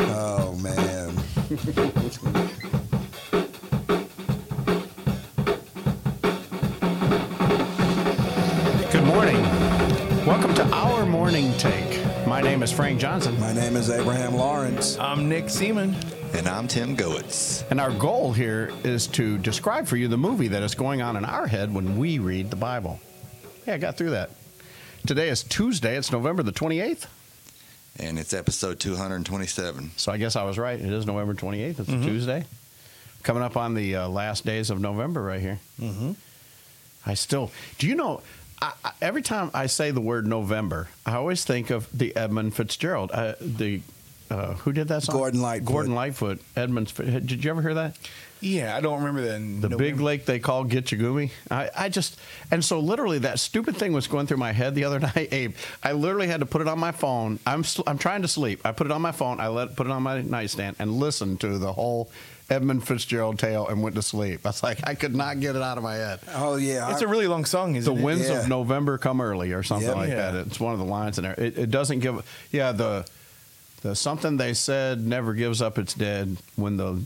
oh man. Good morning. Welcome to our morning take. My name is Frank Johnson, My name is Abraham Lawrence. I'm Nick Seaman. And I'm Tim Goetz. and our goal here is to describe for you the movie that is going on in our head when we read the Bible. Yeah, I got through that. Today is Tuesday. It's November the 28th. And it's episode 227. So I guess I was right. It is November 28th. It's a Tuesday. Coming up on the uh, last days of November right here. Mm-hmm. I still, do you know, I, I, every time I say the word November, I always think of the Edmund Fitzgerald. Uh, the uh, Who did that song? Gordon Lightfoot. Gordon Lightfoot. Edmund. Fi- Did you ever hear that? Yeah, I don't remember that. The big lake they call Gitche Gumee. I, I just and so literally that stupid thing was going through my head the other night, Abe. I literally had to put it on my phone. I'm sl- I'm trying to sleep. I put it on my phone. I let put it on my nightstand and listened to the whole Edmund Fitzgerald tale and went to sleep. I was like, I could not get it out of my head. Oh yeah. It's I- a really long song, The isn't it? winds Yeah. of November come early, or something Yep. like Yeah. that. It's one of the lines in there. It, it doesn't give. Yeah, the the something they said never gives up its dead when the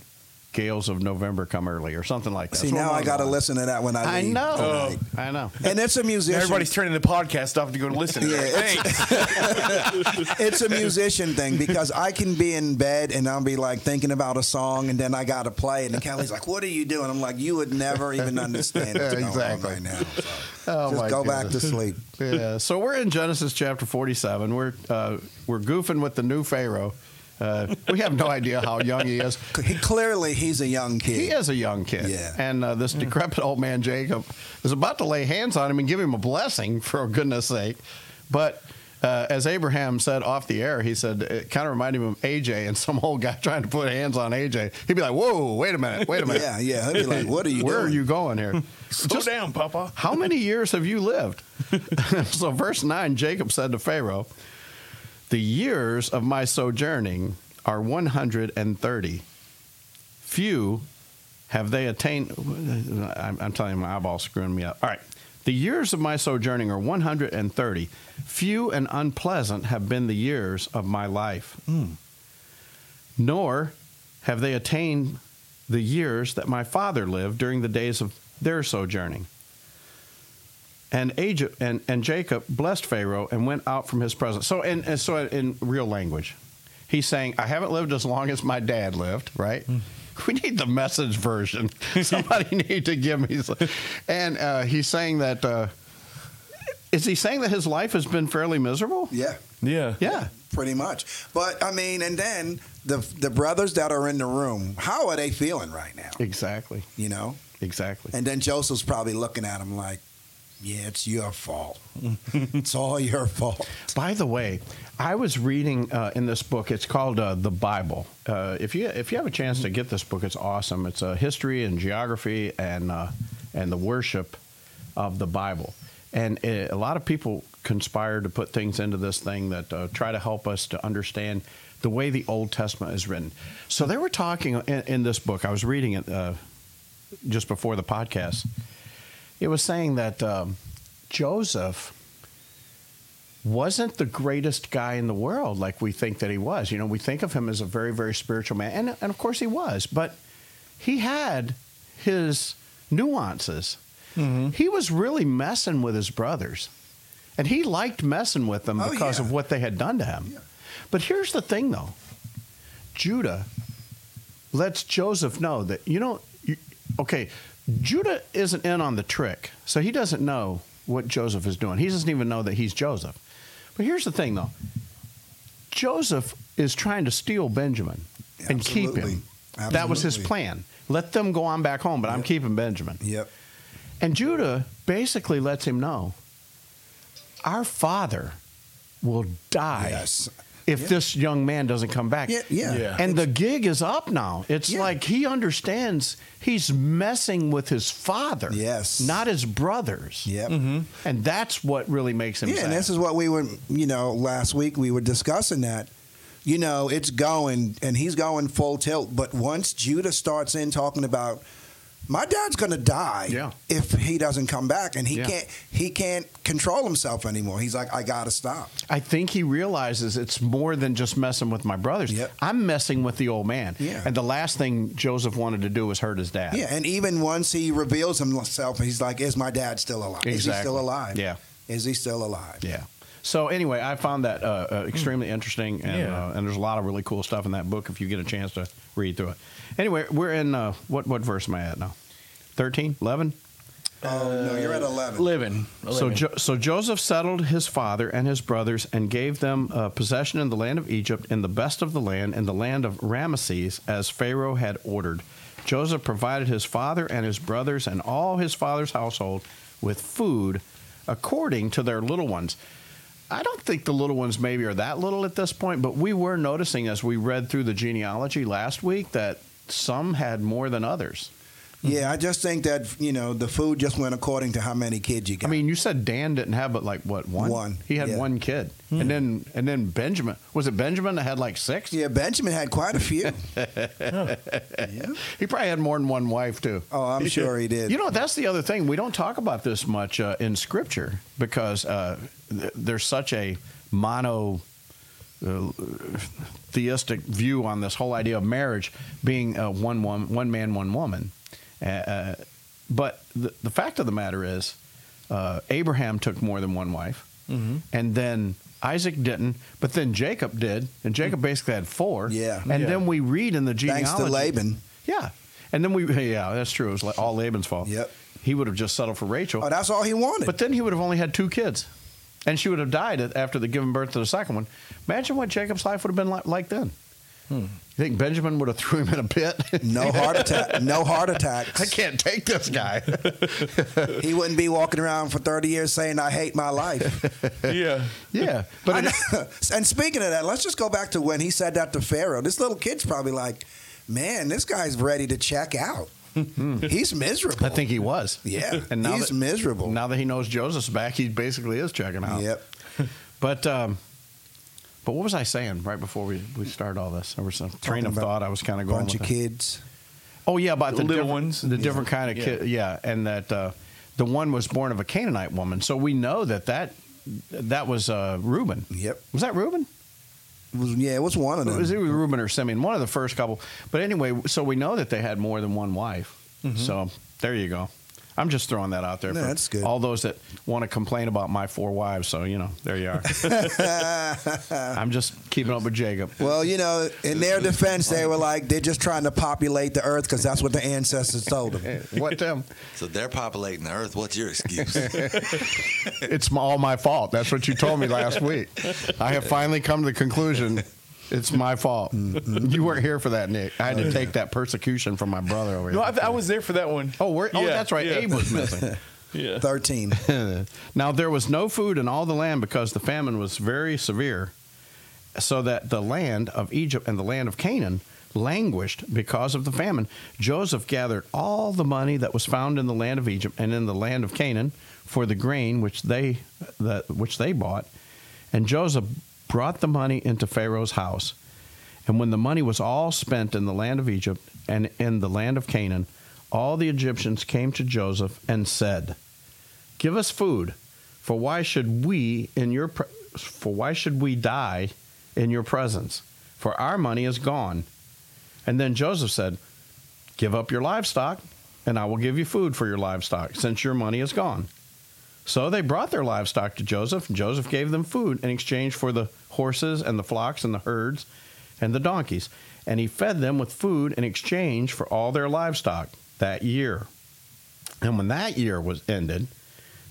gales of November come early, or something like that. See now I got to listen to that when I I leave know. tonight. I know. And it's a musician. Everybody's turning the podcast off to go to listen. Yeah, it's- it's a musician thing because I can be in bed and I'll be like thinking about a song and then I got to play it and Kelly's like, "What are you doing?" I'm like, "You would never even understand what's going on Exactly. right now." So Oh, just my go back to sleep. yeah. So we're in Genesis chapter 47. We're uh, we're goofing with the new Pharaoh. Uh, we have no idea how young he is. He, clearly, he's a young kid. He is a young kid. Yeah. And uh, this decrepit old man Jacob is about to lay hands on him and give him a blessing, for goodness sake. But uh, as Abraham said off the air, he said it kind of reminded him of AJ and some old guy trying to put hands on AJ. He'd be like, "Whoa, wait a minute, wait a minute, Yeah, yeah. He'll be like, "What are you where doing?" are you going here?" Slow Just- down, Papa. How many years have you lived? so, verse 9 Jacob said to Pharaoh, The years of my sojourning are 130. Few have they attained. I'm, I'm telling you, my eyeball's screwing me up. All right. The years of my sojourning are 130. Few and unpleasant have been the years of my life. Hmm. Nor have they attained the years that my father lived during the days of their sojourning. And, Aj- and, and Jacob blessed Pharaoh and went out from his presence. So, in, and so in real language, he's saying, I haven't lived as long as my dad lived, right? We need the message version. Somebody need to give me some. And uh, he's saying that, uh, is he saying that his life has been fairly miserable? Yeah. Yeah. Yeah. Pretty much. But I mean, and then the the brothers that are in the room, how are they feeling right now? Exactly. You know? Exactly. And then Joseph's probably looking at him like, "Yeah, it's your fault. it's all your fault." By the way, I was reading uh, in this book. It's called uh, the Bible. Uh, if you if you have a chance to get this book, it's awesome. It's a history and geography and uh, and the worship of the Bible. And uh a lot of people conspire to put things into this thing that uh, try to help us to understand the way the Old Testament is written. So they were talking in, in this book. I was reading it uh, just before the podcast. It was saying that um, Joseph wasn't the greatest guy in the world like we think that he was. You know, we think of him as a very, very spiritual man. And, and of course he was, but he had his nuances. He was really messing with his brothers. And he liked messing with them Oh, because yeah. of what they had done to him. But here's the thing, though Judah lets Joseph know that, you know, you, okay, Judah isn't in on the trick. So he doesn't know what Joseph is doing. He doesn't even know that he's Joseph. But here's the thing, though Joseph is trying to steal Benjamin and keep Absolutely. him. That was his plan. Let them go on back home, but I'm keeping Benjamin. Yep. And Judah basically lets him know our father will die Yes. If Yeah. this young man doesn't come back. Yeah, yeah. Yeah. And the gig is up now. It's Yeah. like he understands he's messing with his father, Yes. not his brothers. Yep. Mm-hmm. And that's what really makes him Yeah, sad. and this is what we were, you know, last week we were discussing that. You know, it's going, and he's going full tilt. But once Judah starts in talking about my dad's going to die Yeah. if he doesn't come back, and he Yeah. can't he can't control himself anymore. He's like, I got to stop. I think he realizes it's more than just messing with my brothers. Yep. I'm messing with the old man. Yeah. And the last thing Joseph wanted to do was hurt his dad. Yeah, and even once he reveals himself, he's like, "Is my dad still alive? Is he still alive? Yeah. Is he still alive? Yeah. So anyway, I found that uh, uh, extremely interesting, and Yeah. uh, and there's a lot of really cool stuff in that book if you get a chance to read through it. Anyway, we're in uh, what what verse am I at now? 13, 11? Oh no, you're at eleven. Living. So, jo- so Joseph settled his father and his brothers and gave them uh, possession in the land of Egypt, in the best of the land, in the land of Ramesses, as Pharaoh had ordered. Joseph provided his father and his brothers and all his father's household with food according to their little ones. I don't think the little ones maybe are that little at this point, but we were noticing as we read through the genealogy last week that some had more than others. Yeah, I just think that you know the food just went according to how many kids you got. I mean, you said Dan didn't have but like what one? One, He had yeah. one kid, and then and then Benjamin was it Benjamin that had like six? yeah, Benjamin had quite a few. yeah. He probably had more than one wife too. Oh, I'm sure he did. You know, that's the other thing. We don't talk about this much uh, in Scripture because uh, th- there's such a mono uh, theistic view on this whole idea of marriage being uh, one one one man, one woman. Uh, uh, but the, the fact of the matter is, uh, Abraham took more than one wife, and then Isaac didn't, but then Jacob did, and Jacob basically had four. Yeah. and Yeah. then we read in the genealogy. Thanks to Laban. Yeah, and then we yeah, that's true. It was all Laban's fault. Yep. He would have just settled for Rachel, Oh, that's all he wanted. but then he would have only had two kids, and she would have died after the giving birth to the second one. Imagine what Jacob's life would have been like, like then. You think Benjamin would have threw him in a pit? no heart attack. No heart attacks. I can't take this guy. He wouldn't be walking around for 30 years saying, "I hate my life." yeah. yeah, but I it- know. and speaking of that, let's just go back to when he said that to Pharaoh. This little kid's probably like, "Man, this guy's ready to check out. He's miserable." I think he was. Yeah, and now he's that, miserable. Now that he knows Joseph's back, he basically is checking out. Yep. But um, but what was I saying right before we, we started all this? There was a train Talking of about thought I was kind of going A Bunch with of it. kids. Oh yeah, about the The little different- ones? the Yeah. different kind of Yeah. kid. Yeah, and that uh, the one was born of a Canaanite woman. So we know that that that was uh, Reuben. Yep. Was that Reuben? It was, yeah, it was one of them. It Was it Reuben or Simeon? One of the first couple. But anyway, so we know that they had more than one wife. So there you go. I'm just throwing that out there No, for that's good. all those that want to complain about my four wives. So you know, there you are. I'm just keeping up with Jacob. Well, you know, in their defense, they were like, they're just trying to populate the earth because that's what the ancestors told them. What Tim? So they're populating the earth. What's your excuse? It's all my fault. That's what you told me last week. I have finally come to the conclusion it's my fault. Mm-hmm. You weren't here for that, Nick. I had to take that persecution from my brother over here. No, I, I was there for that one. oh, we're, oh, Yeah, that's right. yeah. Abe was missing. Yeah. 13. now there was no food in all the land because the famine was very severe, so that the land of Egypt and the land of Canaan languished because of the famine. Joseph gathered all the money that was found in the land of Egypt and in the land of Canaan for the grain which they that which they bought, and Joseph brought the money into Pharaoh's house. And when the money was all spent in the land of Egypt and in the land of Canaan, all the Egyptians came to Joseph and said, "Give us food, for why should we in your pre- for why should we die in your presence? For our money is gone." And then Joseph said, "Give up your livestock, and I will give you food for your livestock, since your money is gone." So they brought their livestock to Joseph, and Joseph gave them food in exchange for the horses and the flocks and the herds and the donkeys. And he fed them with food in exchange for all their livestock that year. And when that year was ended,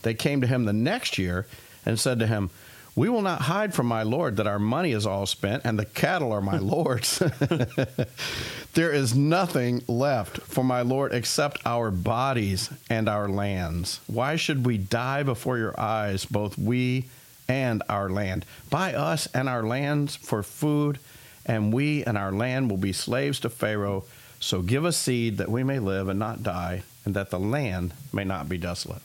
they came to him the next year and said to him, We will not hide from my Lord that our money is all spent and the cattle are my Lord's. there is nothing left for my Lord except our bodies and our lands. Why should we die before your eyes, both we and our land? Buy us and our lands for food, and we and our land will be slaves to Pharaoh. So give us seed that we may live and not die, and that the land may not be desolate.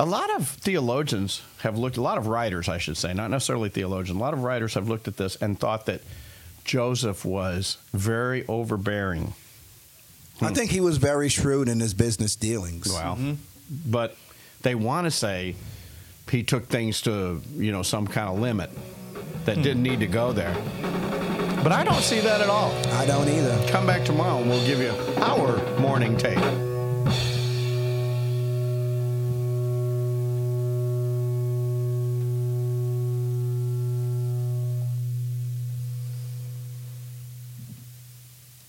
A lot of theologians have looked, a lot of writers, I should say, not necessarily theologians, a lot of writers have looked at this and thought that Joseph was very overbearing I think he was very shrewd in his business dealings. Well, mm-hmm. but they want to say he took things to you know some kind of limit that hmm. didn't need to go there. But I don't see that at all. I don't either. Come back tomorrow and we'll give you our morning take.